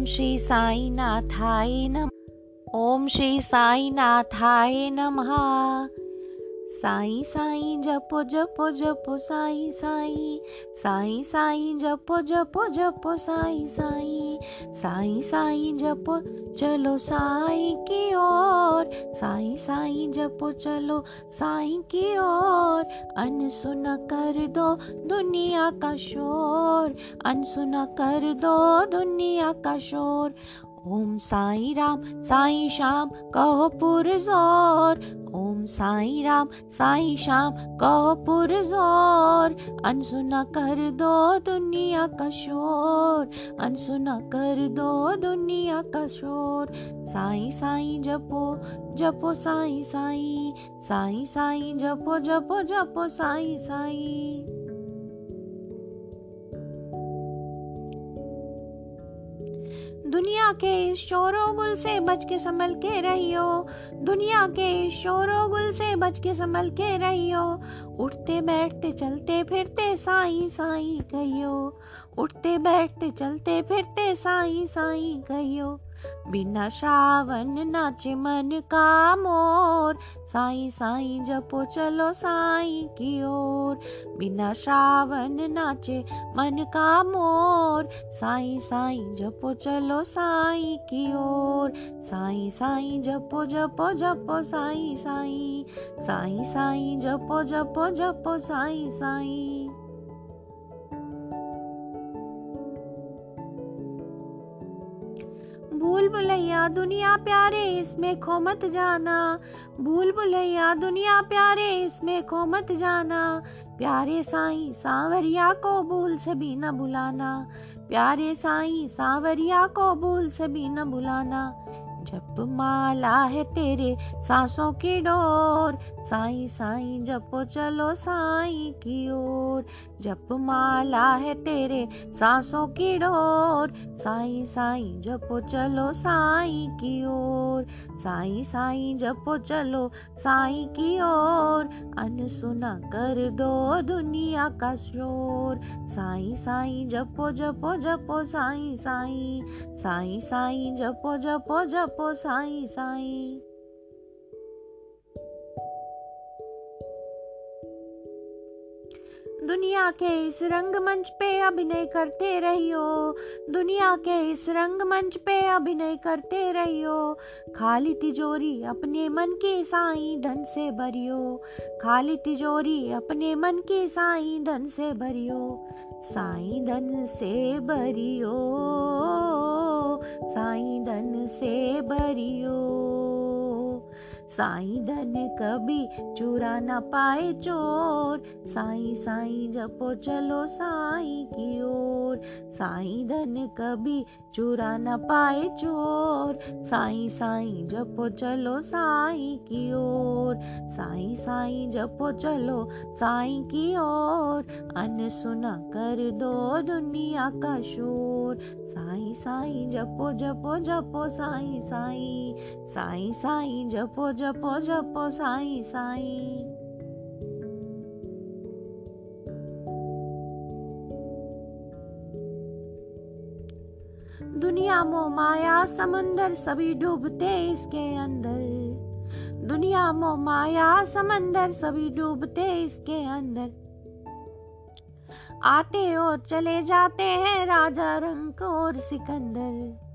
ओम श्री साई नाथाय नम, ओम श्री साई नाथाय नमः। साई साई जपो जपो जपो साई साई साई साई जपो जपो जपो साई साई। साई साई जपो चलो साई की ओर, साई साई जपो चलो साई की ओर। अनसुना कर दो दुनिया का शोर, अनसुना कर दो दुनिया का शोर। ओम साई राम, साई श्याम, कहो पुरजोर साई राम, साई श्याम कहो पुरजोर अनसुना कर दो दुनिया का शोर। अनसुना कर दो दुनिया का शोर। साई साई जपो जपो साई साई। साई साई जपो जपो जपो साई साई। दुनिया के इस शोरोगुल से बच के संभल के रहियो। दुनिया के इस शोरोगुल से बच के संभल के रहियो। उठते बैठते चलते फिरते साई साई कहियो। उठते बैठते चलते फिरते साई साई कहियो। बिना श्रावण नाचे मन का मोर। साई साई जपो चलो साई की ओर। बिना श्रावण नाचे मन का मोर। साई साई जपो चलो साई की ओर। साई साई जपो जपो जपो साई साई। साई साई जपो जपो जपो साई साई। भूल भुलैया, दुनिया प्यारे, इसमें खो मत जाना। भूल भुलैया, दुनिया प्यारे, इसमें खो मत जाना। प्यारे साईं, सांवरिया को भूल से भी न बुलाना प्यारे साईं, सांवरिया को भूल से भी न बुलाना जप माला है तेरे सांसों की डोर, साई साई जपो चलो साई की ओर। जप माला है तेरे सांसों की डोर, साई साई जपो चलो साई की ओर। साई साई जपो चलो साई की ओर, अनसुना कर दो दुनिया का शोर। साई साई जपो जपो जपो साई साई साई साई जपो जपो जपो साई साई दुनिया के इस रंगमंच पे अभिनय करते रहियो। दुनिया के इस रंगमंच पे अभिनय करते रहियो। खाली तिजोरी अपने मन की साई धन से भरियो। खाली तिजोरी अपने मन की साई धन से भरियो। साई धन से भरियो। धन से भरियो। साई धन कभी चुरा न पाए चोर। साई साई जपो चलो साई की ओर। साई धन कभी चुरा न पाए चोर। साई साई जपो चलो साई की ओर। साई साई जपो चलो साई की ओर। अन सुना कर दो दुनिया का शोर। साई साई जपो जपो जपो साई साई। साई साई जपो जपो जपो साई साई। दुनिया मो माया, समंदर सभी डूबते इसके अंदर। दुनिया मो माया, समंदर सभी डूबते इसके अंदर। आते और चले जाते हैं राजा रंग और सिकंदर।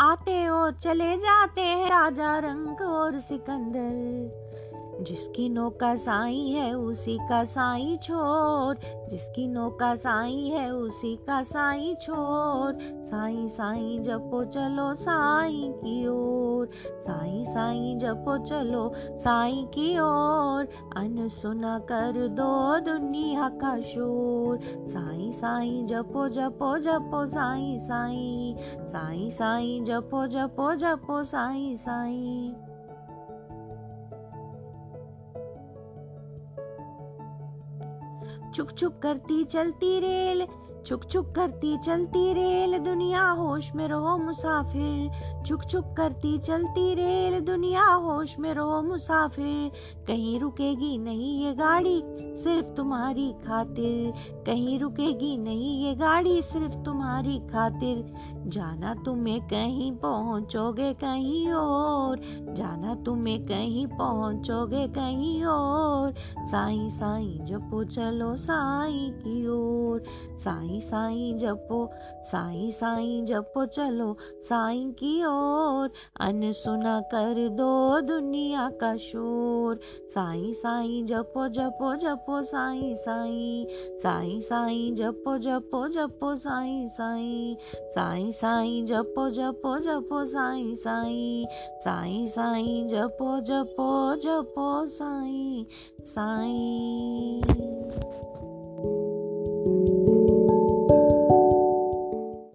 आते और चले जाते हैं राजा रंग और सिकंदर। जिसकी नौका साई है, उसी का साई छोर। जिसकी नौका साई है, उसी का साई छोर। साई साई जपो चलो साई की ओर। साई साई जपो चलो साई की ओर। अन सुना कर दो दुनिया का शोर। साई साई जपो जपो जपो साई साई। साई साई जपो जपो जपो साई साई। चुक चुक करती चलती रेल। चुक चुक करती चलती रेल दुनिया, होश में रहो मुसाफिर। चुक चुक करती चलती रेल दुनिया, होश में रहो मुसाफिर। कहीं रुकेगी नहीं ये गाड़ी, सिर्फ़ तुम्हारी खातिर। कहीं रुकेगी नहीं ये गाड़ी, सिर्फ़ तुम्हारी खातिर। जाना तुम्हें कहीं पहुंचोगे कहीं और। जाना तुम्हें कहीं पहुंचोगे कहीं और। साई साई जपो चलो साई की ओर। साई साई जपो, साई साई जपो, चलो साई की ओर। अनसुना कर दो दुनिया का शोर। साई साई जपो जपो जपो साई साई। साई साई जपो जपो जपो साई साई। साई साई जपो जपो जपो साई साई। साई साई जपो जपो जपो साई साई।